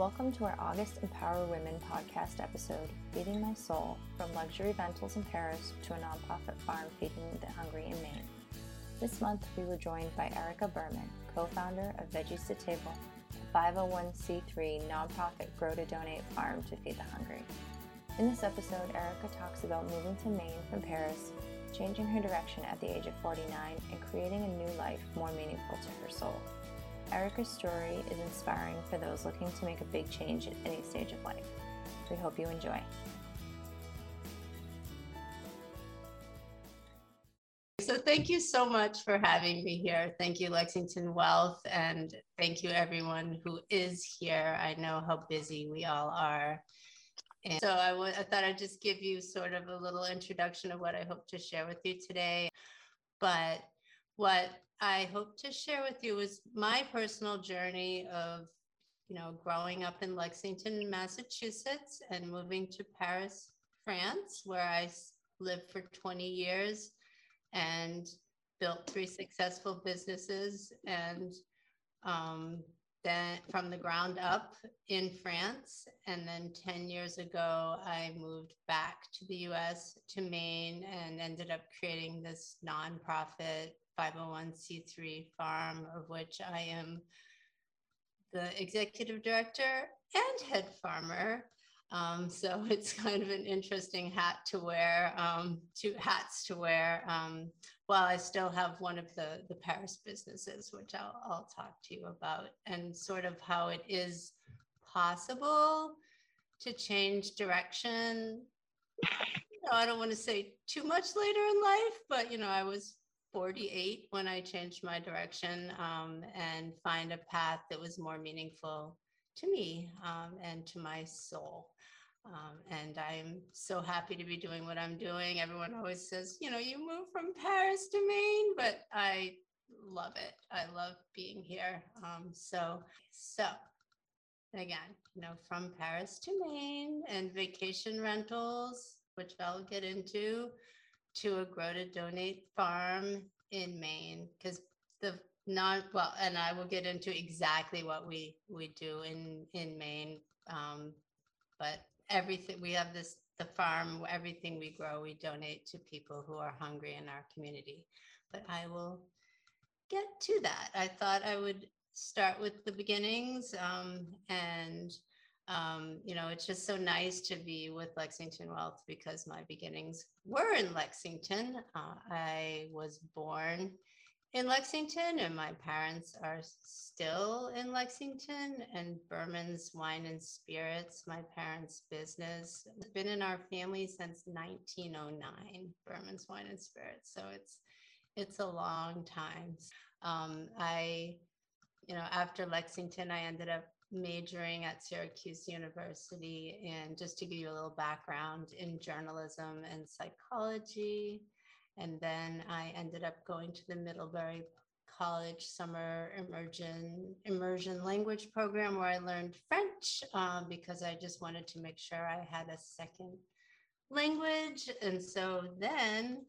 Welcome to our August Empower Women podcast episode, Feeding My Soul From Luxury Rentals in Paris to a nonprofit farm feeding the hungry in Maine. This month, we were joined by Erica Berman, co founder of Veggies to Table, a 501c3 nonprofit grow to donate farm to feed the hungry. In this episode, Erica talks about moving to Maine from Paris, changing her direction at the age of 49, and creating a new life more meaningful to her soul. Erica's story is inspiring for those looking to make a big change at any stage of life. We hope you enjoy. So, thank you so much for having me here. Thank you, Lexington Wealth, and thank you, everyone who is here. I know how busy we all are. And so, I, w- I thought I'd just give you sort of a little introduction of what I hope to share with you today. But what I hope to share with you is my personal journey of, you know, growing up in Lexington, Massachusetts, and moving to Paris, France, where I lived for 20 years and built three successful businesses and um, then from the ground up in France. And then 10 years ago, I moved back to the US, to Maine, and ended up creating this nonprofit 501c3 farm, of which I am the executive director and head farmer. Um, so it's kind of an interesting hat to wear, um, two hats to wear, um, while I still have one of the, the Paris businesses, which I'll, I'll talk to you about, and sort of how it is possible to change direction. You know, I don't want to say too much later in life, but you know, I was 48 when I changed my direction um, and find a path that was more meaningful to me um, and to my soul. Um, and I'm so happy to be doing what I'm doing. Everyone always says, you know, you moved from Paris to Maine, but I love it. I love being here. Um, so, so again, you know, from Paris to Maine and vacation rentals, which I'll get into to a grow to donate farm in Maine because the non well, and I will get into exactly what we we do in in Maine. Um, but everything we have this the farm, everything we grow, we donate to people who are hungry in our community. But I will get to that. I thought I would start with the beginnings um, and um, you know, it's just so nice to be with Lexington Wealth because my beginnings were in Lexington. Uh, I was born in Lexington, and my parents are still in Lexington. And Berman's Wine and Spirits, my parents' business, has been in our family since 1909. Berman's Wine and Spirits, so it's it's a long time. Um, I, you know, after Lexington, I ended up majoring at Syracuse University. And just to give you a little background in journalism and psychology. And then I ended up going to the Middlebury College summer immersion immersion language program where I learned French um, because I just wanted to make sure I had a second language. And so then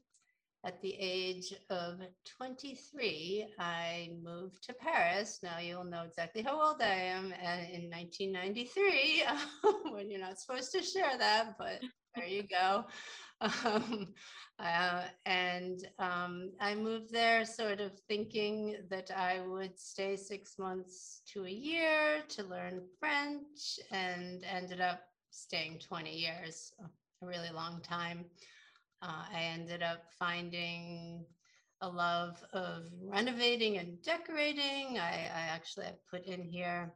at the age of 23, I moved to Paris. Now you'll know exactly how old I am. And in 1993, when you're not supposed to share that, but there you go. Um, uh, and um, I moved there sort of thinking that I would stay six months to a year to learn French and ended up staying 20 years, a really long time uh, I ended up finding a love of renovating and decorating. I, I actually put in here.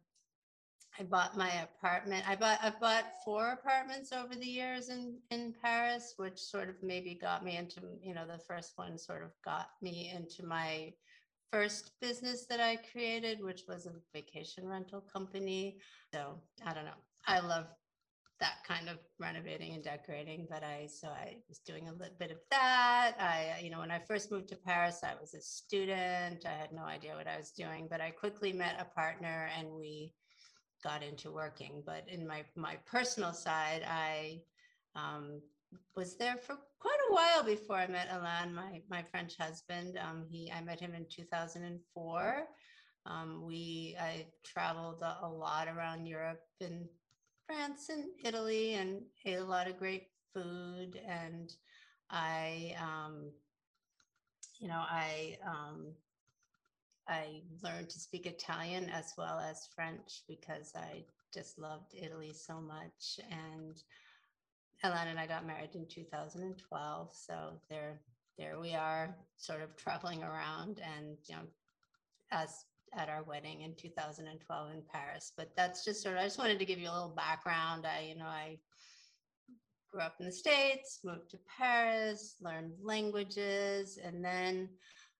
I bought my apartment. I bought I bought four apartments over the years in in Paris, which sort of maybe got me into you know the first one sort of got me into my first business that I created, which was a vacation rental company. So I don't know. I love that kind of renovating and decorating but i so i was doing a little bit of that. I you know when i first moved to paris i was a student. I had no idea what i was doing but i quickly met a partner and we got into working. But in my my personal side i um, was there for quite a while before i met alain my my french husband. Um, he i met him in 2004 Um, we I traveled a, a lot around Europe and France and Italy and ate a lot of great food. And I um, you know I um, I learned to speak Italian as well as French because I just loved Italy so much. And Alain and I got married in 2012 so there there we are sort of traveling around and you know as at our wedding in 2012 in Paris. But that's just sort of, I just wanted to give you a little background. I, you know, I grew up in the States, moved to Paris, learned languages, and then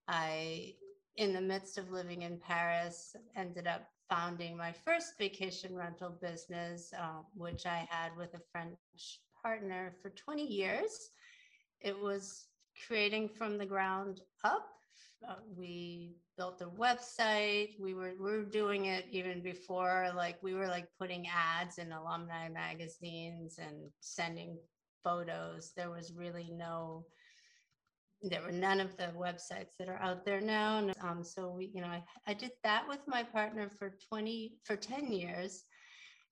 I, in the midst of living in Paris, ended up founding my first vacation rental business, uh, which I had with a French partner for 20 years. It was creating from the ground up uh, we built a website. We were we were doing it even before, like we were like putting ads in alumni magazines and sending photos. There was really no, there were none of the websites that are out there now. Um, so we, you know, I, I did that with my partner for 20 for 10 years.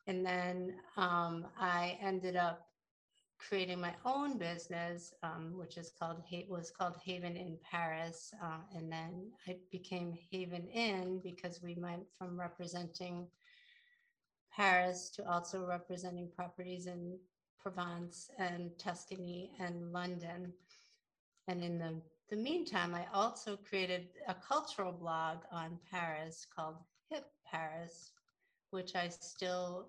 And then um, I ended up creating my own business, um, which is called was called Haven in Paris, uh, and then I became Haven In because we went from representing Paris to also representing properties in Provence and Tuscany and London. And in the, the meantime, I also created a cultural blog on Paris called Hip Paris, which I still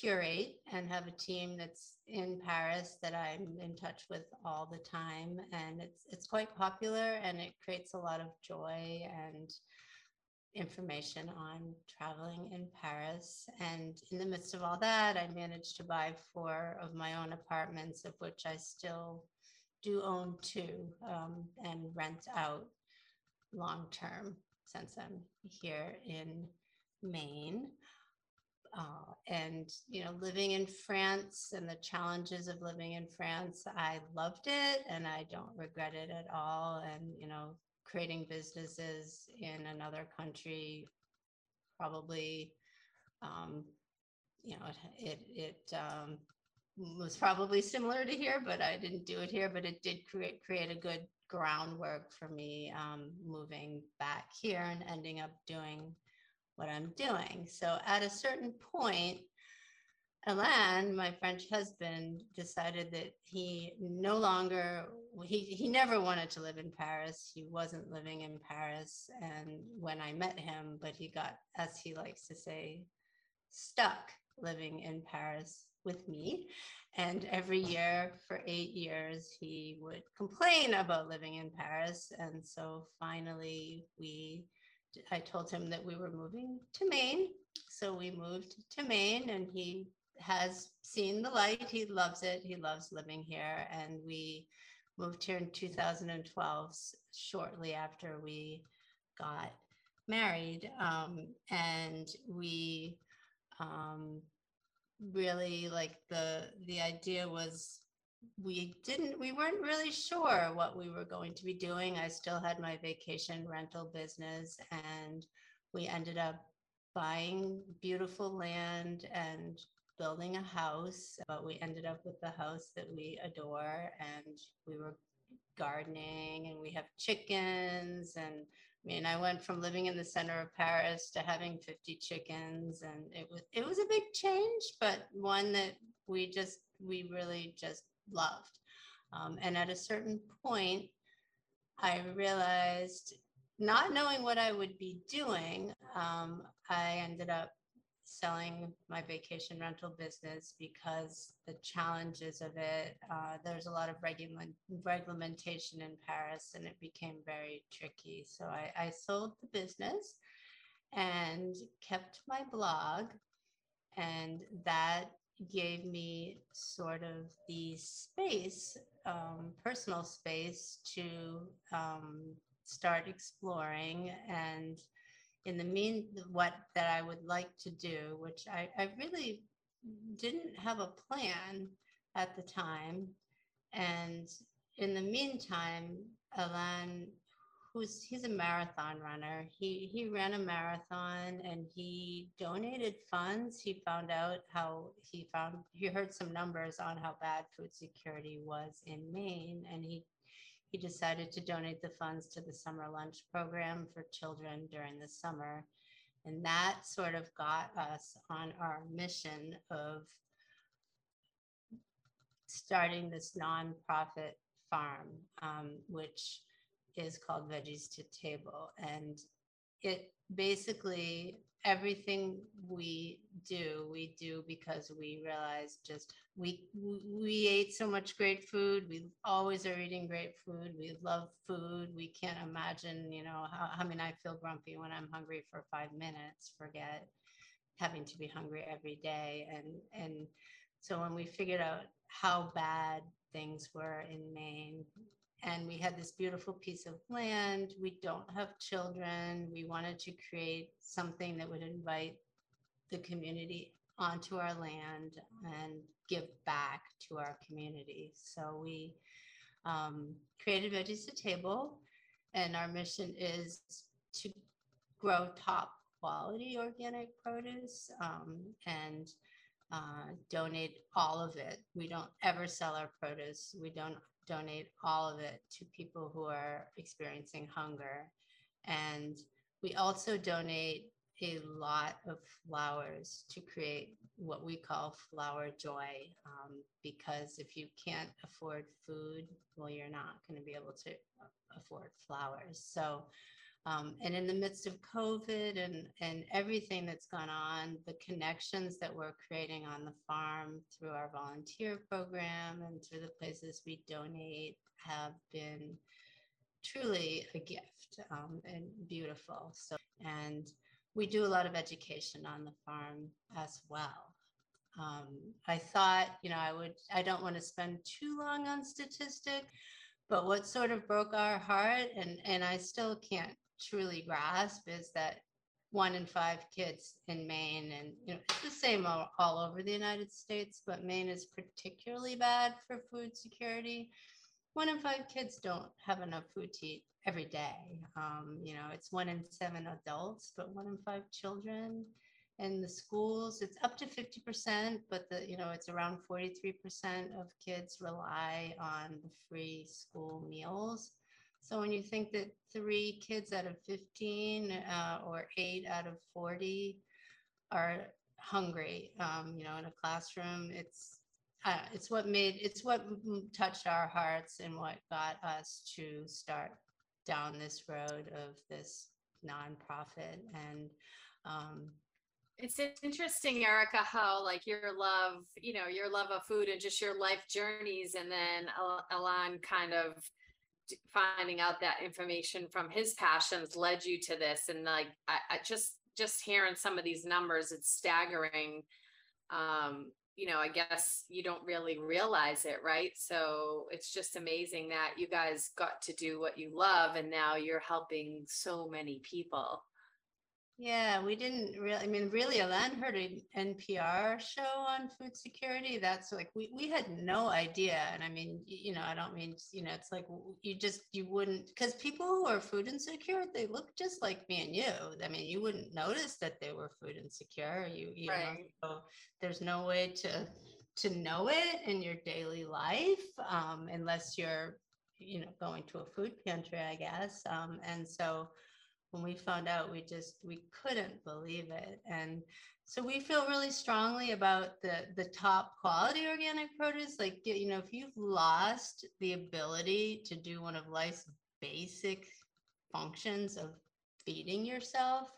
curate and have a team that's in Paris that I'm in touch with all the time. And it's it's quite popular and it creates a lot of joy and information on traveling in Paris. And in the midst of all that I managed to buy four of my own apartments of which I still do own two um, and rent out long term since I'm here in Maine uh, and you know living in france and the challenges of living in france i loved it and i don't regret it at all. And you know creating businesses in another country probably um, you know it it, it um, was probably similar to here but i didn't do it here but it did create create a good groundwork for me um, moving back here and ending up doing what I'm doing. So at a certain point, Alain, my French husband, decided that he no longer he he never wanted to live in Paris. He wasn't living in Paris, and when I met him, but he got, as he likes to say, stuck living in Paris with me. And every year for eight years, he would complain about living in Paris. And so finally, we I told him that we were moving to Maine. So we moved to Maine and he has seen the light. He loves it. He loves living here. And we moved here in 2012, shortly after we got married. Um, and we um, really like the the idea was we didn't we weren't really sure what we were going to be doing. I still had my vacation rental business and we ended up buying beautiful land and building a house but we ended up with the house that we adore and we were gardening and we have chickens and I mean, I went from living in the center of Paris to having 50 chickens, and it was it was a big change, but one that we just we really just loved. Um, and at a certain point, I realized, not knowing what I would be doing, um, I ended up selling my vacation rental business because the challenges of it, uh, there's a lot of regulament, regulation in Paris and it became very tricky. So I, I sold the business and kept my blog. And that gave me sort of the space, um, personal space to um, start exploring and in the mean what that I would like to do, which I, I really didn't have a plan at the time. And in the meantime, Alain, who's he's a marathon runner. He he ran a marathon and he donated funds. He found out how he found he heard some numbers on how bad food security was in Maine and he he decided to donate the funds to the summer lunch program for children during the summer. And that sort of got us on our mission of starting this nonprofit farm, um, which is called Veggies to Table. And it basically everything we do, we do because we realize just we we ate so much great food. We always are eating great food. We love food. We can't imagine, you know, how I mean I feel grumpy when I'm hungry for five minutes, forget having to be hungry every day. And and so when we figured out how bad things were in Maine, and we had this beautiful piece of land. We don't have children. We wanted to create something that would invite the community onto our land and give back to our community. So we um, created Veggies to Table, and our mission is to grow top quality organic produce um, and uh, donate all of it. We don't ever sell our produce. We don't donate all of it to people who are experiencing hunger. And we also donate a lot of flowers to create what we call flower joy. Um, because if you can't afford food, well, you're not going to be able to afford flowers. So um, and in the midst of COVID and, and everything that's gone on, the connections that we're creating on the farm through our volunteer program and through the places we donate have been truly a gift um, and beautiful. So, and we do a lot of education on the farm as well. Um, I thought, you know, I would, I don't want to spend too long on statistic, but what sort of broke our heart, and, and I still can't truly grasp is that one in five kids in Maine, and you know, it's the same all, over the United States, but Maine is particularly bad for food security. One in five kids don't have enough food to eat every day. Um, you know, it's one in seven adults, but one in five children. In the schools, it's up to 50%, but the you know it's around 43% of kids rely on the free school meals. So when you think that three kids out of 15 uh, or eight out of 40 are hungry, um, you know, in a classroom, it's uh, it's what made it's what touched our hearts and what got us to start down this road of this nonprofit. And um, it's interesting erica how like your love you know your love of food and just your life journeys and then alain kind of finding out that information from his passions led you to this and like I, I just just hearing some of these numbers it's staggering. Um you know i guess you don't really realize it right? So it's just amazing that you guys got to do what you love and now you're helping so many people yeah, we didn't really. I mean, really, Alain heard an NPR show on food security. That's like we we had no idea. And I mean, you know, I don't mean you know, it's like you just you wouldn't because people who are food insecure, they look just like me and you. I mean, you wouldn't notice that they were food insecure. You you right. know, so there's no way to to know it in your daily life um, unless you're you know going to a food pantry, I guess. Um, and so when we found out we just we couldn't believe it. And so we feel really strongly about the the top quality organic produce. Like you know if you've lost the ability to do one of life's basic functions of feeding yourself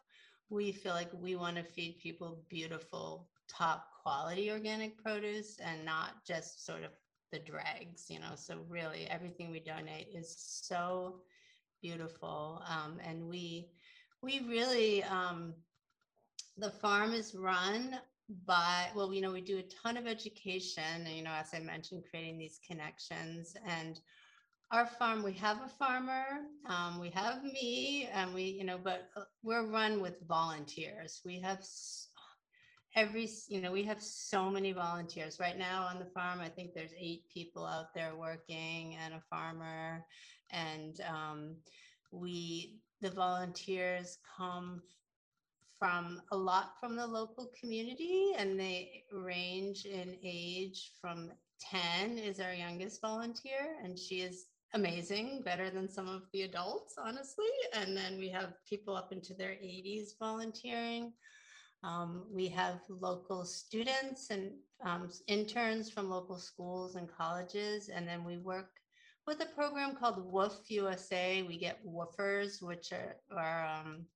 we feel like we want to feed people beautiful top quality organic produce and not just sort of the dregs you know? So really everything we donate is so beautiful. Um, and we we really um, the farm is run by well, you know, we do a ton of education. You know, as I mentioned, creating these connections and our farm we have a farmer um, we have me and we you know but uh, we're run with volunteers we have every you know we have so many volunteers. Right now on the farm i think there's eight people out there working and a farmer. And um, we the volunteers come from a lot from the local community and they range in age from 10 is our youngest volunteer and she is amazing better than some of the adults honestly. And then we have people up into their 80s volunteering um, we have local students and um, interns from local schools and colleges and then we work with a program called WWOOF USA we get WWOOFers which are, are um,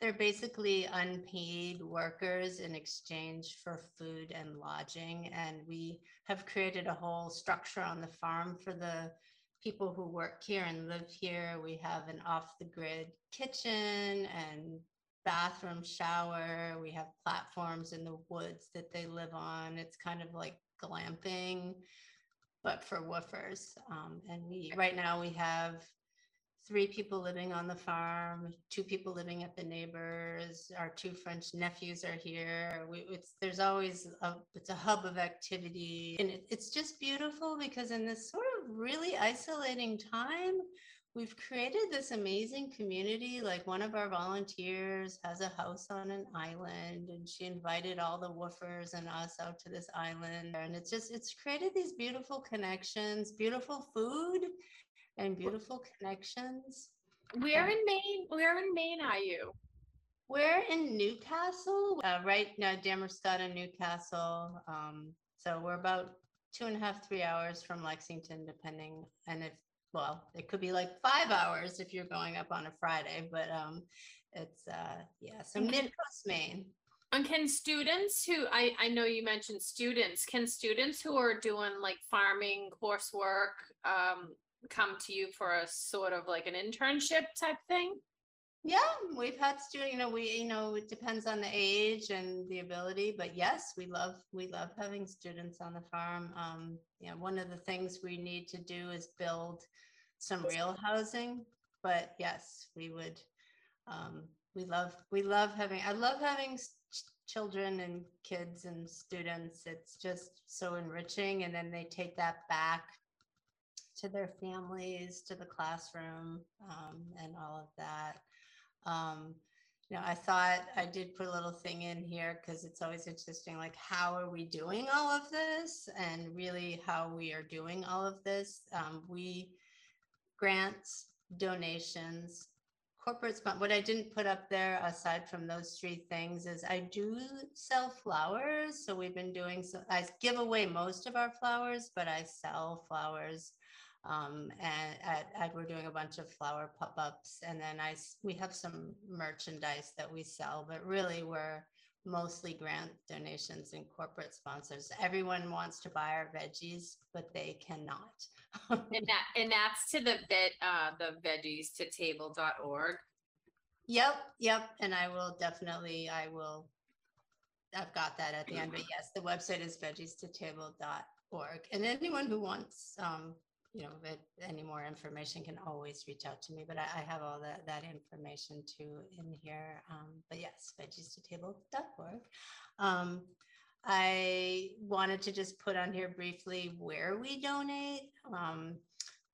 they're basically unpaid workers in exchange for food and lodging. And we have created a whole structure on the farm for the people who work here and live here. We have an off the grid kitchen and bathroom shower. We have platforms in the woods that they live on. It's kind of like glamping, but for WWOOFers. Um, and we right now we have three people living on the farm, two people living at the neighbors. Our two French nephews are here. We, it's there's always a it's a hub of activity, and it, it's just beautiful because in this sort of really isolating time, we've created this amazing community. Like one of our volunteers has a house on an island, and she invited all the WWOOFers and us out to this island, and it's just it's created these beautiful connections, beautiful food and beautiful connections. Where in Maine? Where in Maine are you? We're in Newcastle, uh, right now, Damariscotta and Newcastle. Um, so we're about two and a half, three hours from Lexington, depending. And if, well, it could be like five hours if you're going up on a Friday, but um, it's, uh, yeah, so mid coast Maine. And can students who I, I know you mentioned students, can students who are doing like farming coursework um, come to you for a sort of like an internship type thing? Yeah, we've had students, you know, we, you know, it depends on the age and the ability, but yes, we love, we love having students on the farm. Um, you know, one of the things we need to do is build some real housing, but yes, we would, um, we love, we love having, I love having children and kids and students. It's just so enriching. And then they take that back to their families, to the classroom, um, and all of that. Um, you know, I thought I did put a little thing in here because it's always interesting, like how are we doing all of this, and really how we are doing all of this. Um, we grants, donations, corporate spot. What I didn't put up there, aside from those three things, is I do sell flowers. So we've been doing so. I give away most of our flowers, but I sell flowers um, and at, at, we're doing a bunch of flower pop-ups and then I we have some merchandise that we sell but really we're mostly grant donations and corporate sponsors. Everyone wants to buy our veggies but they cannot. And that and that's to the vet uh the veggies to table.org yep yep and i will definitely i will i've got that at the end but yes the website is veggies to table.org and anyone who wants um, you know, if any more information can always reach out to me, but I, I have all that, that information too in here. Um, but yes, veggies to table.org. Um, I wanted to just put on here briefly where we donate. Um,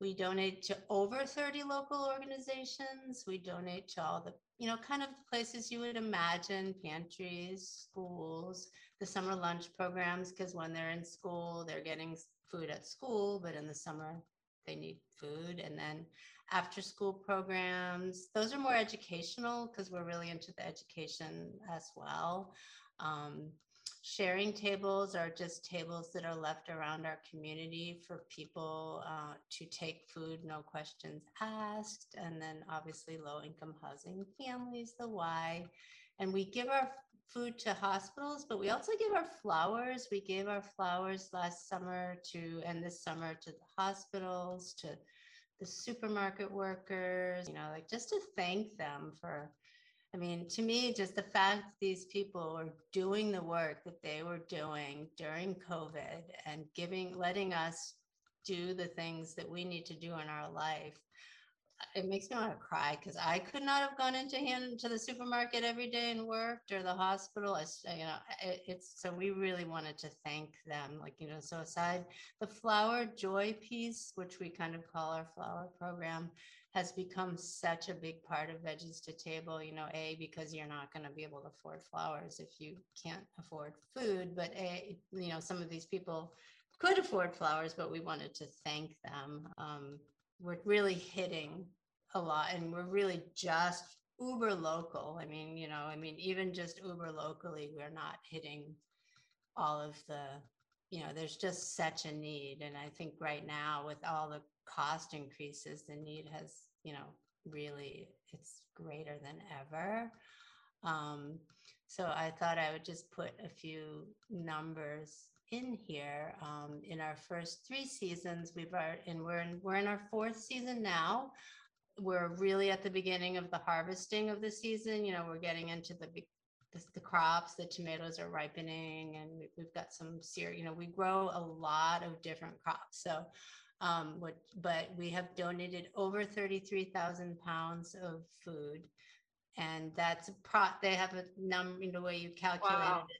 we donate to over 30 local organizations. We donate to all the, you know, kind of places you would imagine pantries, schools, the summer lunch programs, because when they're in school, they're getting food at school, but in the summer, they need food. And then after school programs, those are more educational because we're really into the education as well. Um, sharing tables are just tables that are left around our community for people uh, to take food, no questions asked. And then obviously low income housing families, the Y. And we give our food to hospitals, but we also give our flowers. We gave our flowers last summer to, and this summer to the hospitals, to the supermarket workers, you know, like just to thank them for, I mean, to me, just the fact these people are doing the work that they were doing during COVID and giving, letting us do the things that we need to do in our life it makes me want to cry because I could not have gone into hand to the supermarket every day and worked or the hospital. I, you know, it, it's so we really wanted to thank them. Like you know, so aside the flower joy piece, which we kind of call our flower program, has become such a big part of veggies to table. You know, a because you're not going to be able to afford flowers if you can't afford food, but a you know some of these people could afford flowers, but we wanted to thank them. Um, we're really hitting a lot and we're really just uber local. I mean you know i mean even just uber locally we're not hitting all of the you know there's just such a need. And i think right now with all the cost increases the need has you know really it's greater than ever. Um, so i thought i would just put a few numbers in here um, in our first three seasons we've are, and we're in we're in our fourth season now we're really at the beginning of the harvesting of the season. You know, we're getting into the the, the crops. The tomatoes are ripening, and we, have got some. You know, we grow a lot of different crops. So, um, what, but we have donated over thirty three thousand pounds of food, and that's a pro. They have a number. You know, the way you calculate wow. it.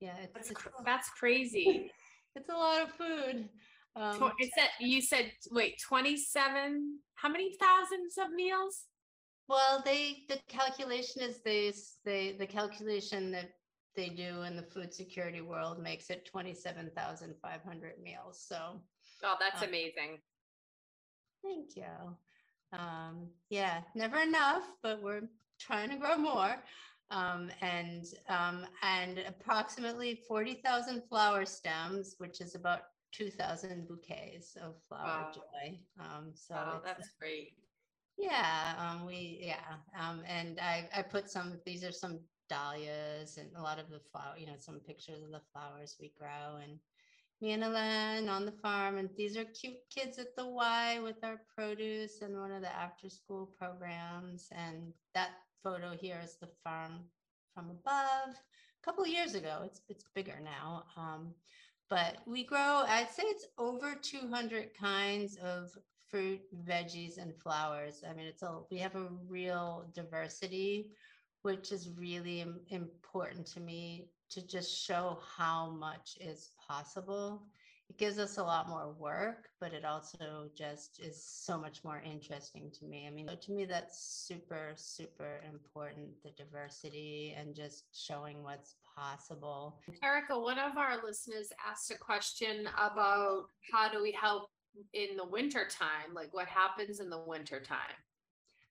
Yeah, it's, that's, it's, that's crazy. it's a lot of food. Um, it said you said wait twenty seven. How many thousands of meals? Well, they the calculation is they they the calculation that they do in the food security world makes it twenty seven thousand five hundred meals. So, oh, that's um, amazing. Thank you. Um, yeah, never enough, but we're trying to grow more. Um, and um, and approximately 40,000 flower stems, which is about 2,000 bouquets of flower wow. joy. Um, so wow, that's great. Yeah, um, we yeah, um, and I I put some. These are some dahlias and a lot of the flower. You know, some pictures of the flowers we grow and me and Alain on the farm. And these are cute kids at the Y with our produce and one of the after school programs. And that photo here is the farm from above. A couple years ago, it's it's bigger now. Um, but we grow, I'd say it's over 200 kinds of fruit, veggies, and flowers. I mean, it's a, we have a real diversity, which is really important to me to just show how much is possible it gives us a lot more work, but it also just is so much more interesting to me. I mean, to me, that's super, super important the diversity and just showing what's possible. Erica, one of our listeners asked a question about how do we help in the winter time? Like, what happens in the winter time?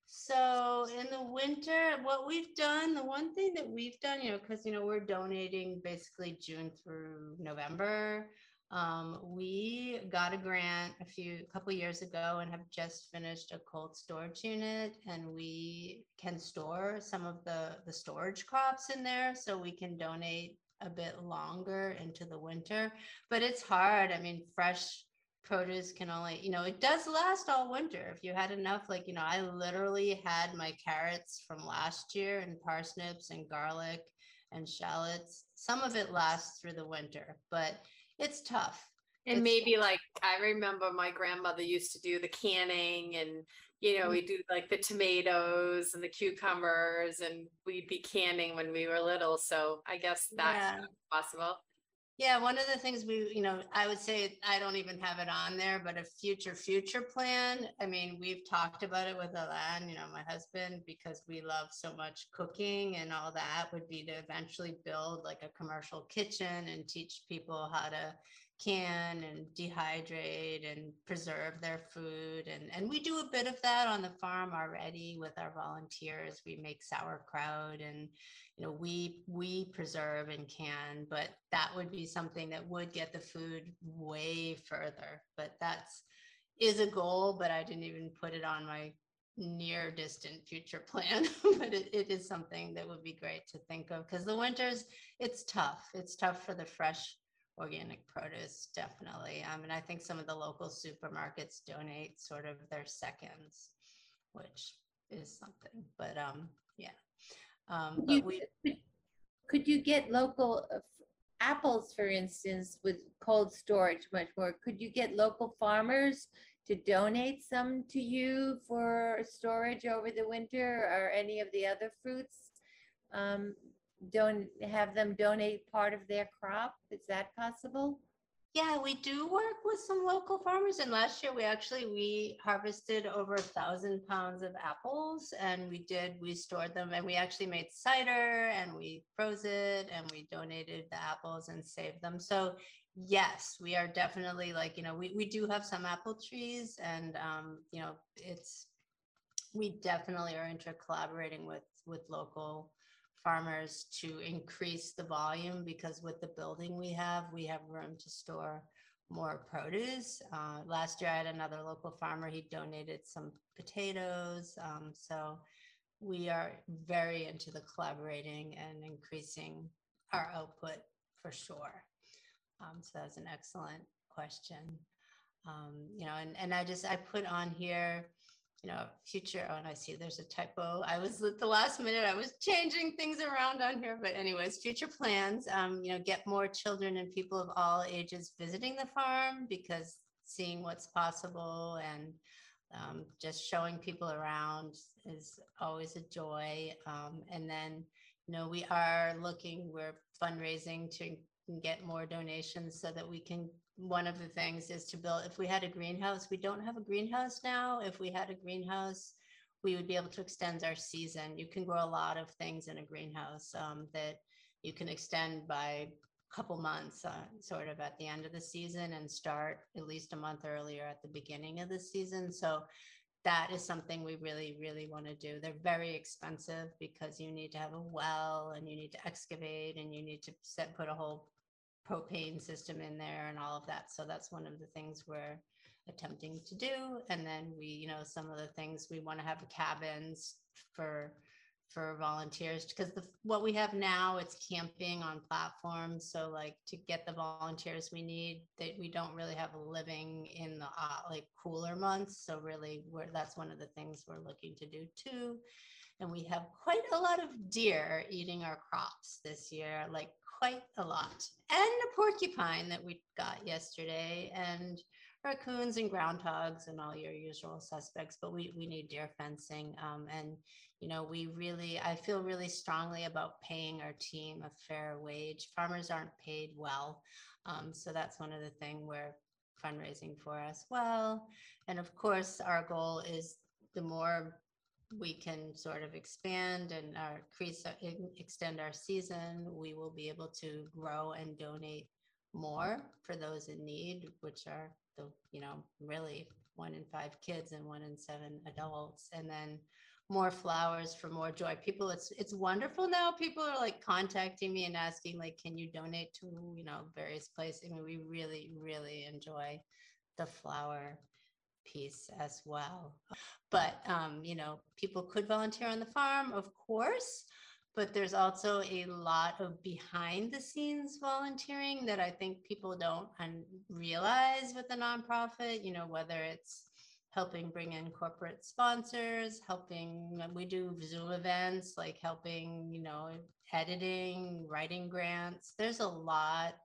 So in the winter, what we've done, the one thing that we've done, you know, because you know we're donating basically June through November. Um, we got a grant a few couple years ago and have just finished a cold storage unit, and we can store some of the the storage crops in there, so we can donate a bit longer into the winter. But it's hard. I mean, fresh produce can only you know it does last all winter if you had enough like you know i literally had my carrots from last year and parsnips and garlic and shallots some of it lasts through the winter but it's tough. And it's maybe tough. like I remember my grandmother used to do the canning and you know, mm-hmm. we do like the tomatoes and the cucumbers and we'd be canning when we were little. So I guess that's yeah. possible. Yeah, one of the things we, you know, I would say I don't even have it on there, but a future future plan. I mean, we've talked about it with Alain, you know, my husband, because we love so much cooking and all that would be to eventually build like a commercial kitchen and teach people how to can and dehydrate and preserve their food and and we do a bit of that on the farm already with our volunteers we make sauerkraut and you know we we preserve and can but that would be something that would get the food way further. But that's is a goal but i didn't even put it on my near distant future plan. But it, it is something that would be great to think of because the winters it's tough. It's tough for the fresh organic produce definitely. Um, and i think some of the local supermarkets donate sort of their seconds which is something but um yeah um, but you, we could, could you get local uh, apples, for instance, with cold storage much more? Could you get local farmers to donate some to you for storage over the winter or any of the other fruits? Um, don't have them donate part of their crop? Is that possible? Yeah, we do work with some local farmers, and last year we actually we harvested over a thousand pounds of apples, and we did we stored them, and we actually made cider, and we froze it, and we donated the apples and saved them. So yes, we are definitely like you know we we do have some apple trees, and um, you know it's we definitely are into collaborating with with local farmers to increase the volume because with the building we have, we have room to store more produce. Uh, last year, I had another local farmer. He donated some potatoes. Um, so we are very into the collaborating and increasing our output for sure. Um, so that's an excellent question. Um, you know, and, and I just I put on here you know, future. Oh, and I see there's a typo. I was at the last minute. I was changing things around on here, but anyways, future plans. Um, you know, get more children and people of all ages visiting the farm because seeing what's possible and um, just showing people around is always a joy. Um, and then, you know, we are looking. We're fundraising to get more donations so that we can one of the things is to build if we had a greenhouse we don't have a greenhouse now. If we had a greenhouse we would be able to extend our season. You can grow a lot of things in a greenhouse um, that you can extend by a couple months uh, sort of at the end of the season and start at least a month earlier at the beginning of the season. So that is something we really really want to do. They're very expensive because you need to have a well and you need to excavate and you need to set put a whole propane system in there and all of that. So that's one of the things we're attempting to do. And then we, you know, some of the things we want to have cabins for for volunteers because the what we have now it's camping on platforms so like to get the volunteers we need that we don't really have living in the uh, like cooler months so really we're that's one of the things we're looking to do too and we have quite a lot of deer eating our crops this year like quite a lot. And a porcupine that we got yesterday, and raccoons and groundhogs and all your usual suspects. But we we need deer fencing. Um, and you know, we really I feel really strongly about paying our team a fair wage. Farmers aren't paid well, um, so that's one of the things we're fundraising for as well. And of course, our goal is the more we can sort of expand and uh, increase, extend our season, we will be able to grow and donate more for those in need, which are the, you know, really one in five kids and one in seven adults. And then more flowers for more joy. People, it's it's wonderful now. People are like contacting me and asking, like, can you donate to, you know, various places? I mean, we really, really enjoy the flower piece as well. But, um, you know, people could volunteer on the farm, of course, but there's also a lot of behind the scenes volunteering that I think people don't realize with a nonprofit, you know, whether it's helping bring in corporate sponsors, helping, we do Zoom events, like helping, you know, editing, writing grants. There's a lot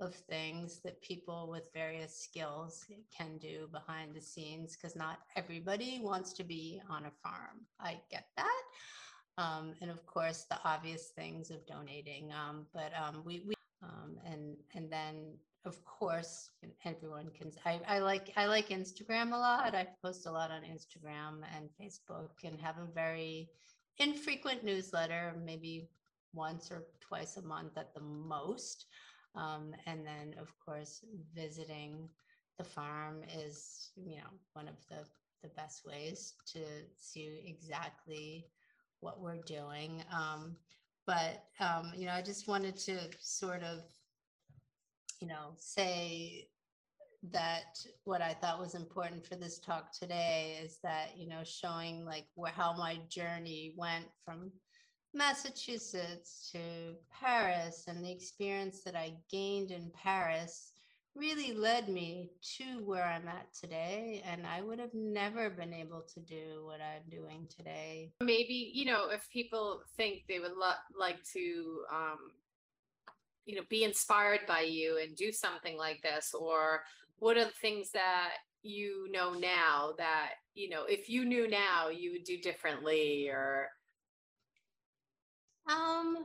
of things that people with various skills can do behind the scenes because not everybody wants to be on a farm. I get that. Um, and of course, the obvious things of donating. Um, but um, we, we um, and and then of course everyone can. I, I like I like Instagram a lot. I post a lot on Instagram and Facebook, and have a very infrequent newsletter, maybe once or twice a month at the most. Um, and then, of course, visiting the farm is, you know, one of the, the best ways to see exactly what we're doing. Um, but, um, you know, I just wanted to sort of, you know, say that what I thought was important for this talk today is that, you know, showing like where, how my journey went from Massachusetts to Paris and the experience that I gained in Paris really led me to where I'm at today. And I would have never been able to do what I'm doing today. Maybe, you know, if people think they would lo- like to, um, you know, be inspired by you and do something like this, or what are the things that you know now that, you know, if you knew now, you would do differently or Um,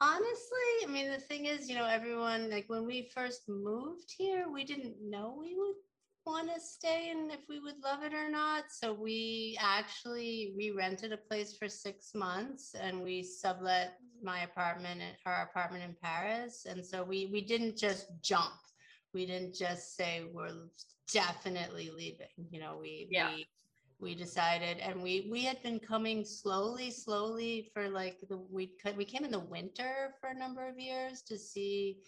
honestly, I mean, the thing is, you know, everyone, like when we first moved here, we didn't know we would want to stay and if we would love it or not. So we actually re-rented a place for six months and we sublet my apartment, at our apartment in Paris. And so we we didn't just jump. We didn't just say we're definitely leaving. You know, we Yeah. we we decided and we we had been coming slowly slowly for like the we we came in the winter for a number of years to see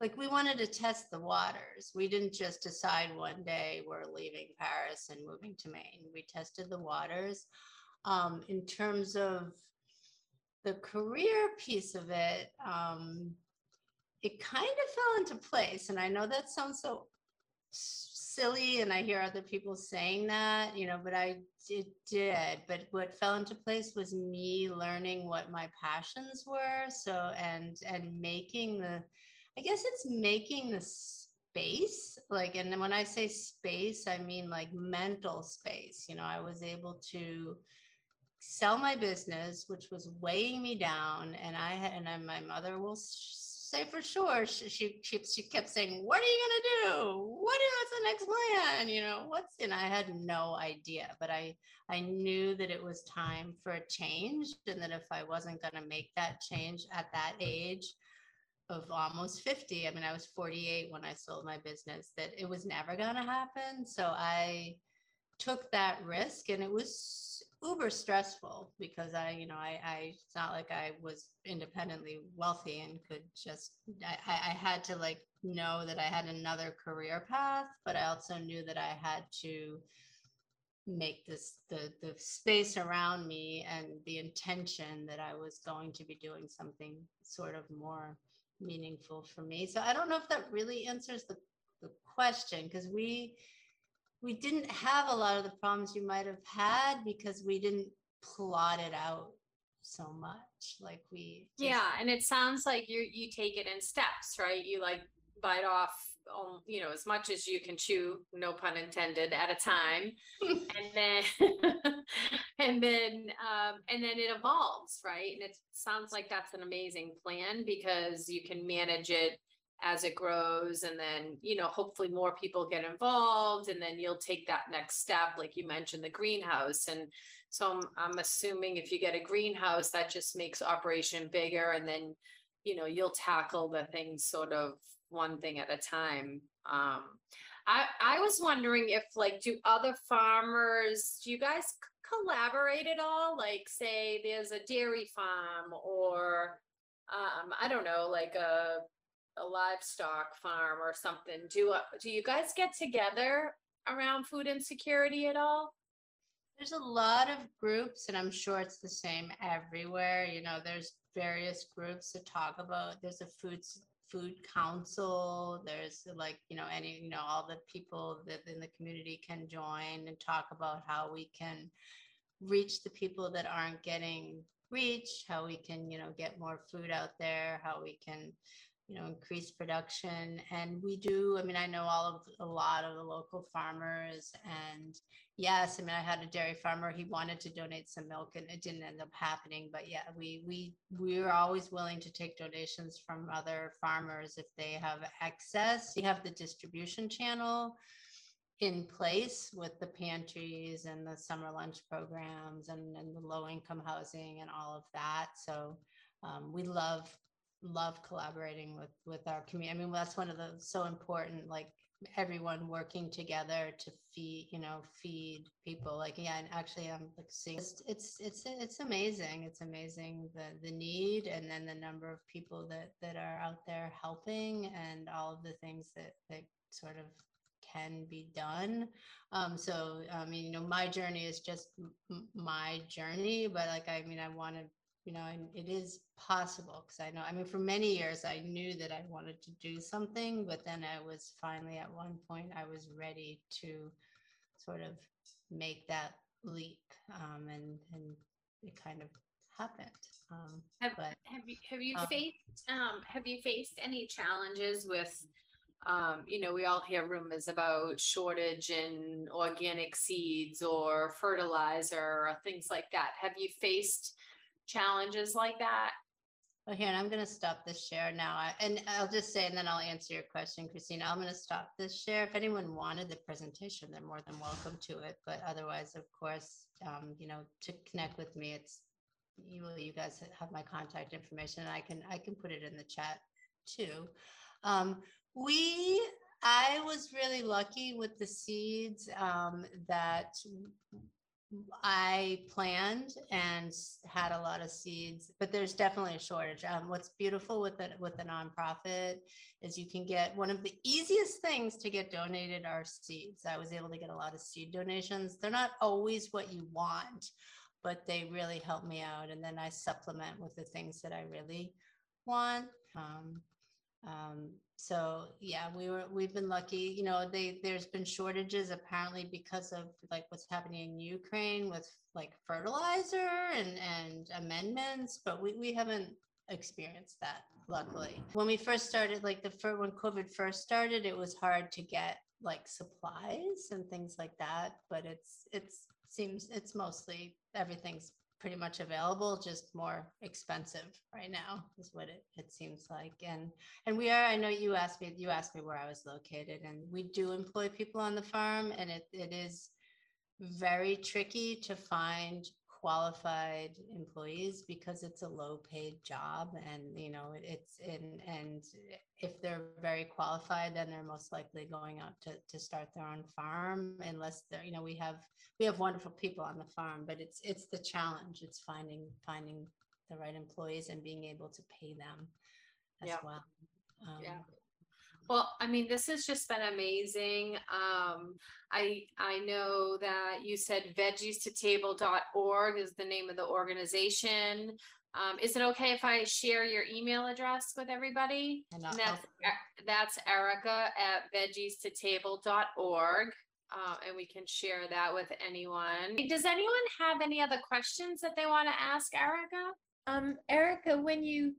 like we wanted to test the waters. We didn't just decide one day we're leaving paris and moving to maine. We tested the waters. Um, in terms of the career piece of it um, it kind of fell into place and i know that sounds so silly and I hear other people saying that, you know, but I it did. But what fell into place was me learning what my passions were. So and and making the I guess it's making the space like and when I say space, I mean like mental space. You know, I was able to sell my business, which was weighing me down, and I had and I, my mother will say for sure. She, she she she kept saying, "What are you gonna do? What is what's the next plan? You know what's?" And I had no idea, but I I knew that it was time for a change, and that if I wasn't gonna make that change at that age of almost 50 i mean i was 48 when i sold my business that it was never going to happen so i took that risk and it was uber stressful because I, you know, I, I it's not like I was independently wealthy and could just I, I had to like know that I had another career path, but I also knew that I had to make this the the space around me and the intention that I was going to be doing something sort of more meaningful for me. So I don't know if that really answers the, the question because we we didn't have a lot of the problems you might have had because we didn't plot it out so much like we just... yeah and it sounds like you you take it in steps right? You like bite off you know as much as you can chew no pun intended at a time. And then and then um, and then it evolves right? And it sounds like that's an amazing plan because you can manage it as it grows and then you know hopefully more people get involved and then you'll take that next step like you mentioned the greenhouse. And so I'm, I'm assuming if you get a greenhouse that just makes operation bigger and then you know you'll tackle the things sort of one thing at a time. Um i i was wondering if like do other farmers do you guys collaborate at all? Like say there's a dairy farm or um i don't know like a a livestock farm or something. Do uh, do you guys get together around food insecurity at all? There's a lot of groups, and I'm sure it's the same everywhere. You know, there's various groups that talk about. There's a food food council. There's like you know any you know all the people that in the community can join and talk about how we can reach the people that aren't getting reach how we can you know get more food out there how we can you know increase production. And we do i mean i know all of a lot of the local farmers and yes i mean i had a dairy farmer he wanted to donate some milk and it didn't end up happening but yeah we we we're always willing to take donations from other farmers if they have excess we have the distribution channel in place with the pantries and the summer lunch programs and, and the low income housing and all of that. So um, we love love collaborating with with our community. I mean, that's one of the so important, like everyone working together to feed, you know, feed people. Like, yeah, and actually, I'm like seeing it's it's it's it's amazing. It's amazing the the need and then the number of people that that are out there helping and all of the things that that sort of can be done. Um, so, I mean, you know, my journey is just m- my journey, but like, I mean, I want to you know, and it is possible because I know, I mean, for many years, I knew that I wanted to do something, but then I was finally at one point, I was ready to sort of make that leap. Um, and, and it kind of happened. Um, have, but, have you, have you um, faced, um, have you faced any challenges with um, you know, we all hear rumors about shortage in organic seeds or fertilizer or things like that. Have you faced challenges like that? Well, here, and I'm going to stop this share now. And I'll just say, and then I'll answer your question, Christina. I'm going to stop this share. If anyone wanted the presentation, they're more than welcome to it. But otherwise, of course, um, you know, to connect with me, it's you, you guys have my contact information. and I can, I can put it in the chat too. Um, we, I was really lucky with the seeds um, that I planned and had a lot of seeds, but there's definitely a shortage. Um, what's beautiful with it with the nonprofit is you can get one of the easiest things to get donated are seeds. I was able to get a lot of seed donations. They're not always what you want, but they really help me out. And then I supplement with the things that I really want. Um, um, so yeah, we were we've been lucky. You know, they there's been shortages apparently because of like what's happening in Ukraine with like fertilizer and and amendments, but we we haven't experienced that luckily. When we first started, like the first when COVID first started, it was hard to get like supplies and things like that. But it's it's seems it's mostly everything's pretty much available, just more expensive right now is what it, it seems like. And and we are, I know you asked me, you asked me where I was located, and we do employ people on the farm, and it, it is very tricky to find qualified employees because it's a low paid job and you know it's in and if they're very qualified then they're most likely going out to, to start their own farm unless they're you know we have we have wonderful people on the farm but it's it's the challenge it's finding finding the right employees and being able to pay them as Yeah. well um, Yeah. Well, I mean, this has just been amazing. Um, I I know that you said veggies2table.org is the name of the organization. Um, is it okay if I share your email address with everybody? and I'll- that's, that's Erica at veggies2table.org. Uh, and we can share that with anyone. Does anyone have any other questions that they want to ask Erica? Um, Erica, when you,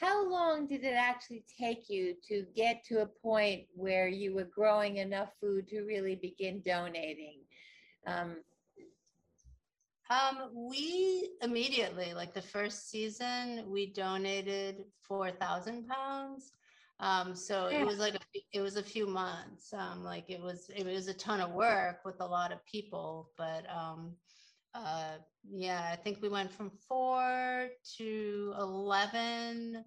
how long did it actually take you to get to a point where you were growing enough food to really begin donating? Um, Um, we immediately, like the first season, we donated four thousand pounds. Um, so it was like a, it was a few months. Um, like it was it was a ton of work with a lot of people, but um, uh, yeah, I think we went from four to eleven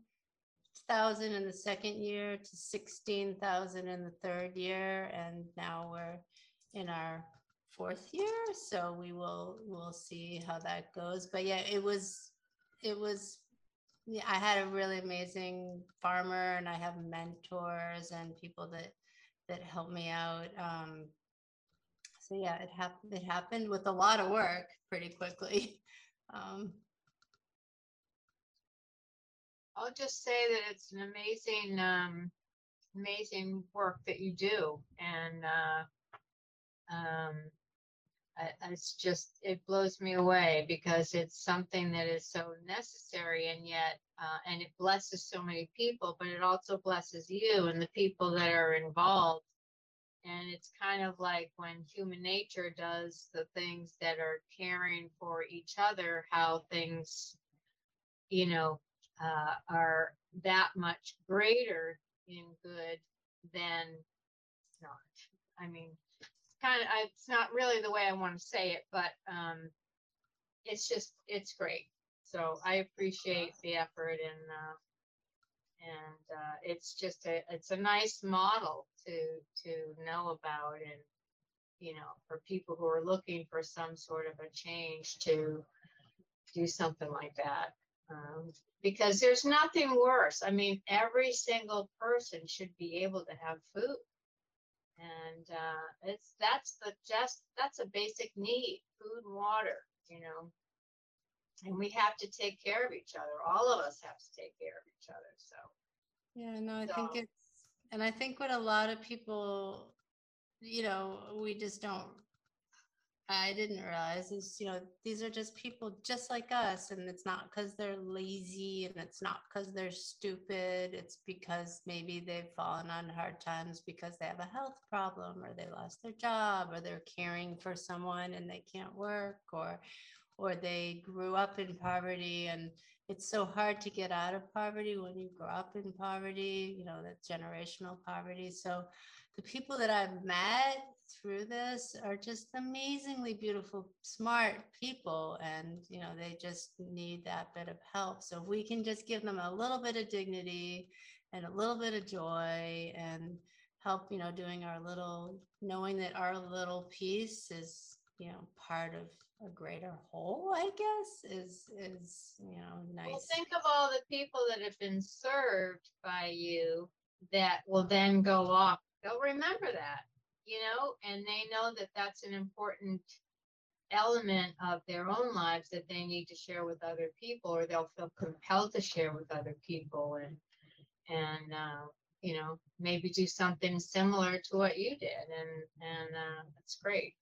thousand in the second year to sixteen thousand in the third year, and now we're in our fourth year so we will we'll see how that goes. But yeah it was it was yeah i had a really amazing farmer and i have mentors and people that that help me out. Um so yeah it happened it happened with a lot of work pretty quickly um I'll just say that it's an amazing, um, amazing work that you do, and uh, um, I, it's just it blows me away because it's something that is so necessary, and yet, uh, and it blesses so many people, but it also blesses you and the people that are involved. And it's kind of like when human nature does the things that are caring for each other, how things, you know, uh, are that much greater in good than not. I mean, kind of, it's not really the way I want to say it, but um, it's just, it's great. So I appreciate the effort and uh, and uh, it's just a, it's a nice model to to know about and you know for people who are looking for some sort of a change to do something like that um, because there's nothing worse. I mean, every single person should be able to have food, and uh, it's that's the just that's a basic need: food and water. You know, and we have to take care of each other. All of us have to take care of each other. So Yeah, no, I think it's, and I think what a lot of people, you know, we just don't, I didn't realize is, you know, these are just people just like us. And it's not because they're lazy and it's not because they're stupid. It's because maybe they've fallen on hard times because they have a health problem or they lost their job or they're caring for someone and they can't work or or they grew up in poverty and it's so hard to get out of poverty when you grow up in poverty, you know, that generational poverty. So the people that I've met through this are just amazingly beautiful, smart people. And, you know, they just need that bit of help. So if we can just give them a little bit of dignity and a little bit of joy and help, you know, doing our little, knowing that our little piece is, you know, part of a greater whole, I guess, is is you know nice. Well, think of all the people that have been served by you that will then go off. They'll remember that, you know, and they know that that's an important element of their own lives that they need to share with other people, or they'll feel compelled to share with other people, and and uh, you know maybe do something similar to what you did, and and uh, that's great.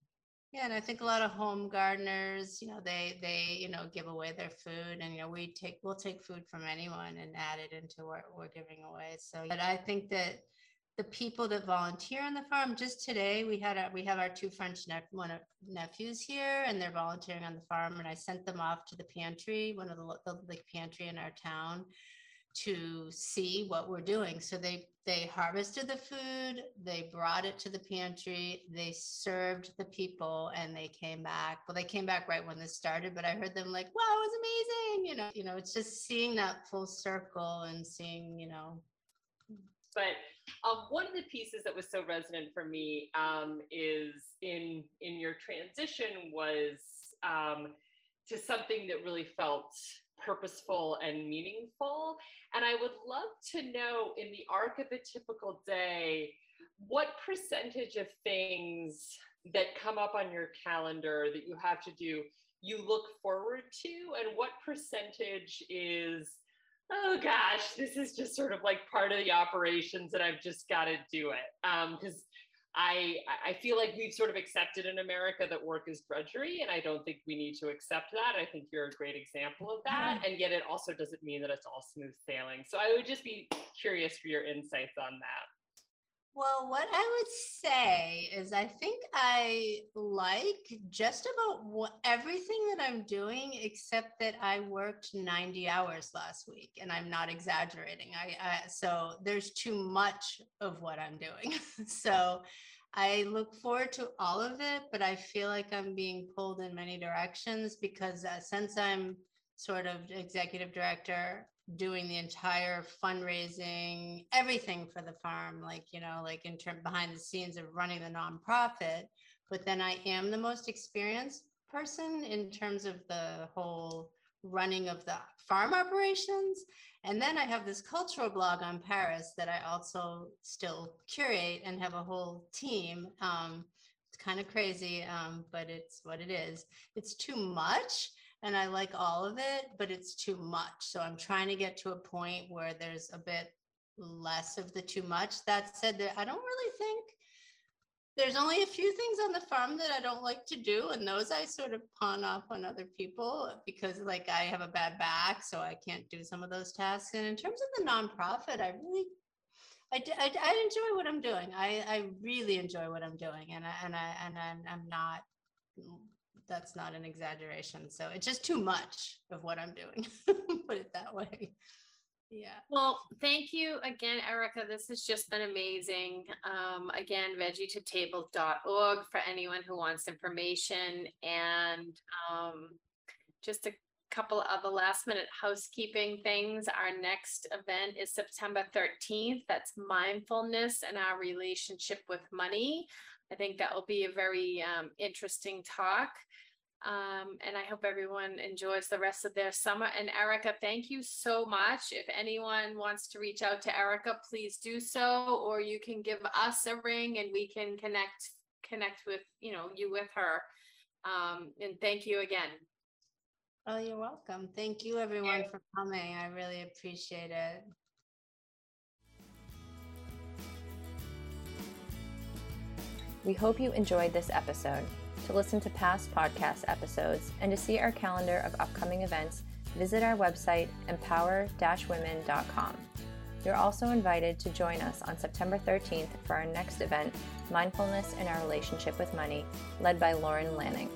Yeah, and I think a lot of home gardeners, you know, they they you know give away their food, and you know we take we'll take food from anyone and add it into what we're giving away. So, but I think that the people that volunteer on the farm, just today we had a we have our two French one of nephews here, and they're volunteering on the farm, and I sent them off to the pantry, one of the, the like pantry in our town, to see what we're doing. So they they harvested the food, they brought it to the pantry, they served the people, and they came back. Well, they came back right when this started, but I heard them like, "Wow, it was amazing!" You know, you know, it's just seeing that full circle and seeing, you know, but um, one of the pieces that was so resonant for me um, is in in your transition was um, to something that really felt purposeful and meaningful. And I would love to know in the arc of a typical day, what percentage of things that come up on your calendar that you have to do you look forward to, and what percentage is oh gosh, this is just sort of like part of the operations and I've just got to do it. Because um, I I feel like we've sort of accepted in America that work is drudgery, and I don't think we need to accept that. I think you're a great example of that, mm-hmm. and yet it also doesn't mean that it's all smooth sailing. So I would just be curious for your insights on that. Well, what I would say is I think I like just about what, everything that I'm doing, except that I worked 90 hours last week, and I'm not exaggerating. I, I so there's too much of what I'm doing. so I look forward to all of it, but I feel like I'm being pulled in many directions because uh, since I'm sort of executive director doing the entire fundraising, everything for the farm, like, you know, like in terms behind the scenes of running the nonprofit. But then I am the most experienced person in terms of the whole running of the farm operations. And then I have this cultural blog on Paris that I also still curate and have a whole team. Um, it's kind of crazy, um, but it's what it is. It's too much and I like all of it, but it's too much. So I'm trying to get to a point where there's a bit less of the too much. That said, that I don't really think there's only a few things on the farm that I don't like to do, and those I sort of pawn off on other people because, like, I have a bad back, so I can't do some of those tasks. And in terms of the nonprofit, I really I, I, I enjoy what I'm doing. I, I really enjoy what I'm doing, and I, and I and I'm, I'm not that's not an exaggeration. So it's just too much of what I'm doing. Put it that way. Yeah. Well, thank you again, Erica. This has just been amazing. Um, again, veggie2table.org for anyone who wants information. And um, just a couple of the last minute housekeeping things. Our next event is September 13th. That's mindfulness and our relationship with money. I think that will be a very um, interesting talk. Um, and I hope everyone enjoys the rest of their summer. And Erica, thank you so much. If anyone wants to reach out to Erica, please do so, or you can give us a ring and we can connect connect with you know you with her. Um, and thank you again. Oh, you're welcome. Thank you everyone for coming. I really appreciate it. We hope you enjoyed this episode. To listen to past podcast episodes and to see our calendar of upcoming events, visit our website empower-women.com. You're also invited to join us on September 13th for our next event, Mindfulness in Our Relationship with Money, led by Lauren Lanning.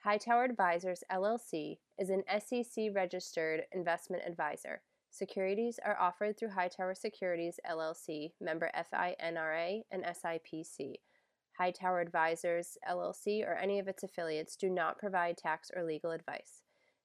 Hightower Advisors LLC is an SEC registered investment advisor. Securities are offered through Hightower Securities LLC, member FINRA and SIPC. Hightower Advisors LLC or any of its affiliates do not provide tax or legal advice.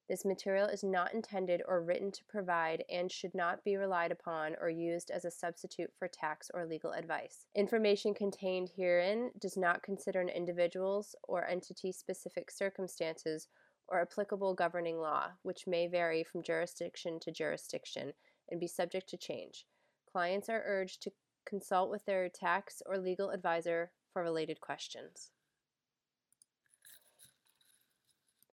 This material is not intended or written to provide and should not be relied upon or used as a substitute for tax or legal advice. Information contained herein does not consider an individual's or entity specific circumstances or applicable governing law, which may vary from jurisdiction to jurisdiction and be subject to change. Clients are urged to consult with their tax or legal advisor for related questions.